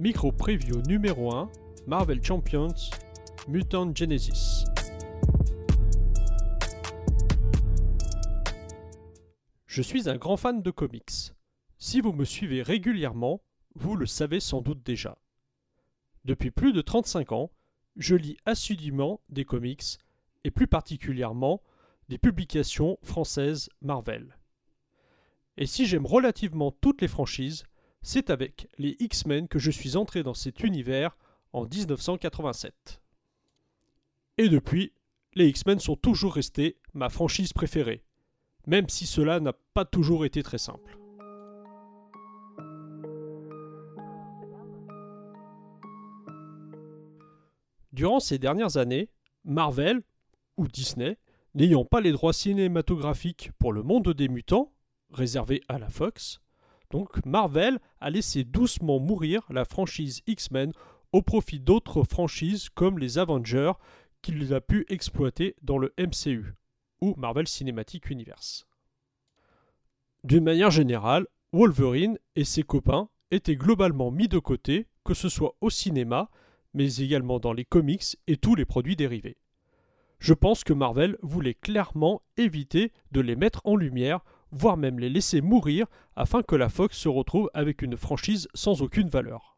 Micro Preview numéro 1 Marvel Champions Mutant Genesis. Je suis un grand fan de comics. Si vous me suivez régulièrement, vous le savez sans doute déjà. Depuis plus de 35 ans, je lis assidûment des comics, et plus particulièrement des publications françaises Marvel. Et si j'aime relativement toutes les franchises, c'est avec les X-Men que je suis entré dans cet univers en 1987. Et depuis, les X-Men sont toujours restés ma franchise préférée, même si cela n'a pas toujours été très simple. Durant ces dernières années, Marvel, ou Disney, n'ayant pas les droits cinématographiques pour le monde des mutants, réservés à la Fox, donc Marvel a laissé doucement mourir la franchise X-Men au profit d'autres franchises comme les Avengers qu'il a pu exploiter dans le MCU, ou Marvel Cinematic Universe. D'une manière générale, Wolverine et ses copains étaient globalement mis de côté, que ce soit au cinéma, mais également dans les comics et tous les produits dérivés. Je pense que Marvel voulait clairement éviter de les mettre en lumière, voire même les laisser mourir afin que la Fox se retrouve avec une franchise sans aucune valeur.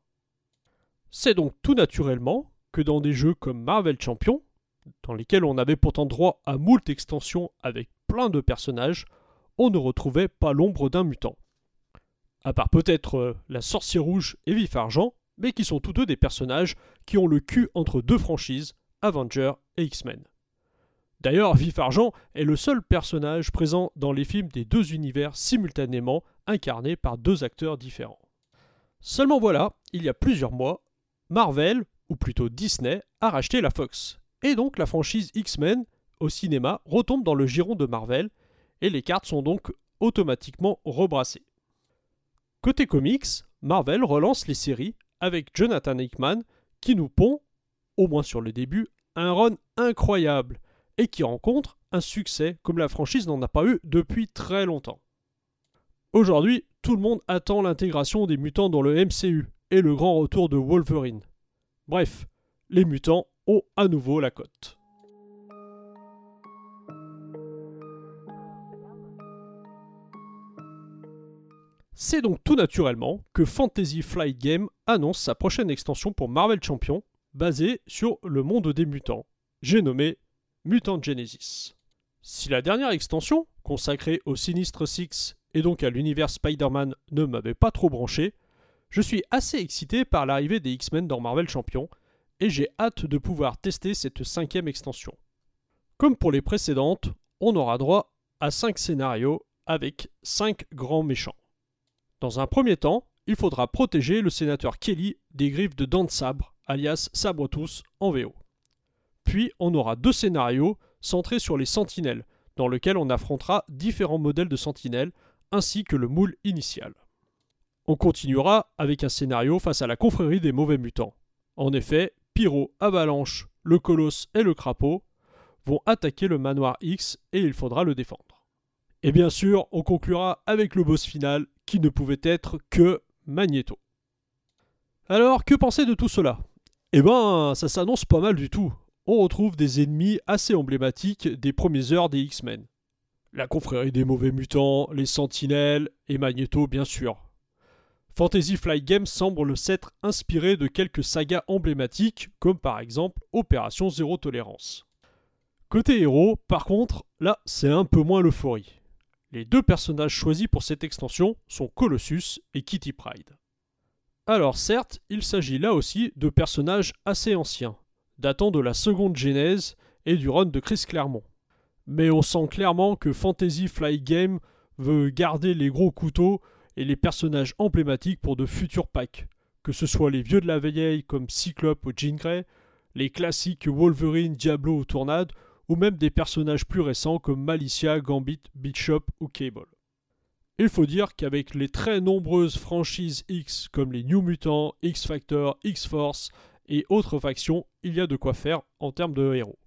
C'est donc tout naturellement que dans des jeux comme Marvel Champion, dans lesquels on avait pourtant droit à moult extensions avec plein de personnages, on ne retrouvait pas l'ombre d'un mutant. À part peut-être euh, la sorcière rouge et Vif Argent, mais qui sont tous deux des personnages qui ont le cul entre deux franchises, Avengers et X-Men. D'ailleurs, Vif Argent est le seul personnage présent dans les films des deux univers simultanément incarnés par deux acteurs différents. Seulement voilà, il y a plusieurs mois, Marvel, ou plutôt Disney, a racheté la Fox. Et donc la franchise X-Men au cinéma retombe dans le giron de Marvel, et les cartes sont donc automatiquement rebrassées. Côté comics, Marvel relance les séries avec Jonathan Hickman qui nous pond, au moins sur le début, un run incroyable et qui rencontre un succès comme la franchise n'en a pas eu depuis très longtemps. Aujourd'hui, tout le monde attend l'intégration des mutants dans le MCU et le grand retour de Wolverine. Bref, les mutants ont à nouveau la cote. C'est donc tout naturellement que Fantasy Flight Game annonce sa prochaine extension pour Marvel Champion, basée sur le monde des mutants. J'ai nommé Mutant Genesis. Si la dernière extension, consacrée au Sinistre Six et donc à l'univers Spider-Man, ne m'avait pas trop branché, je suis assez excité par l'arrivée des X-Men dans Marvel Champion, et j'ai hâte de pouvoir tester cette cinquième extension. Comme pour les précédentes, on aura droit à 5 scénarios avec 5 grands méchants. Dans un premier temps, il faudra protéger le sénateur Kelly des griffes de Dents de Sabre, alias Sabretooth en VO. Puis on aura deux scénarios centrés sur les sentinelles, dans lesquels on affrontera différents modèles de sentinelles, ainsi que le moule initial. On continuera avec un scénario face à la confrérie des mauvais mutants. En effet, Pyro, Avalanche, le Colosse et le Crapaud vont attaquer le manoir X et il faudra le défendre. Et bien sûr, on conclura avec le boss final qui ne pouvait être que Magneto. Alors, que penser de tout cela? Eh ben, ça s'annonce pas mal du tout. On retrouve des ennemis assez emblématiques des premières heures des X-Men. La confrérie des mauvais mutants, les sentinelles et Magneto bien sûr. Fantasy Flight Games semble s'être inspiré de quelques sagas emblématiques comme par exemple Opération Zéro Tolérance. Côté héros, par contre, là c'est un peu moins l'euphorie. Les deux personnages choisis pour cette extension sont Colossus et Kitty Pride. Alors certes, il s'agit là aussi de personnages assez anciens, datant de la seconde genèse et du run de Chris Claremont. Mais on sent clairement que Fantasy Fly Game veut garder les gros couteaux et les personnages emblématiques pour de futurs packs, que ce soit les vieux de la vieille comme Cyclope ou Jean Grey, les classiques Wolverine, Diablo ou Tournade, ou même des personnages plus récents comme Malicia, Gambit, Bishop ou Cable. Il faut dire qu'avec les très nombreuses franchises X comme les New Mutants, X-Factor, X-Force et autres factions, il y a de quoi faire en termes de héros.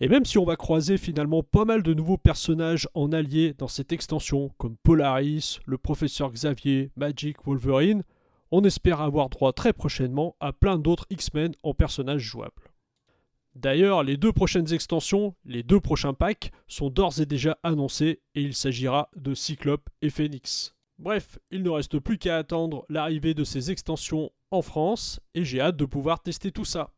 Et même si on va croiser finalement pas mal de nouveaux personnages en alliés dans cette extension, comme Polaris, le professeur Xavier, Magic, Wolverine, On espère avoir droit très prochainement à plein d'autres X-Men en personnages jouables. D'ailleurs, les deux prochaines extensions, les deux prochains packs, sont d'ores et déjà annoncés et il s'agira de Cyclope et Phoenix. Bref, il ne reste plus qu'à attendre l'arrivée de ces extensions en France et j'ai hâte de pouvoir tester tout ça.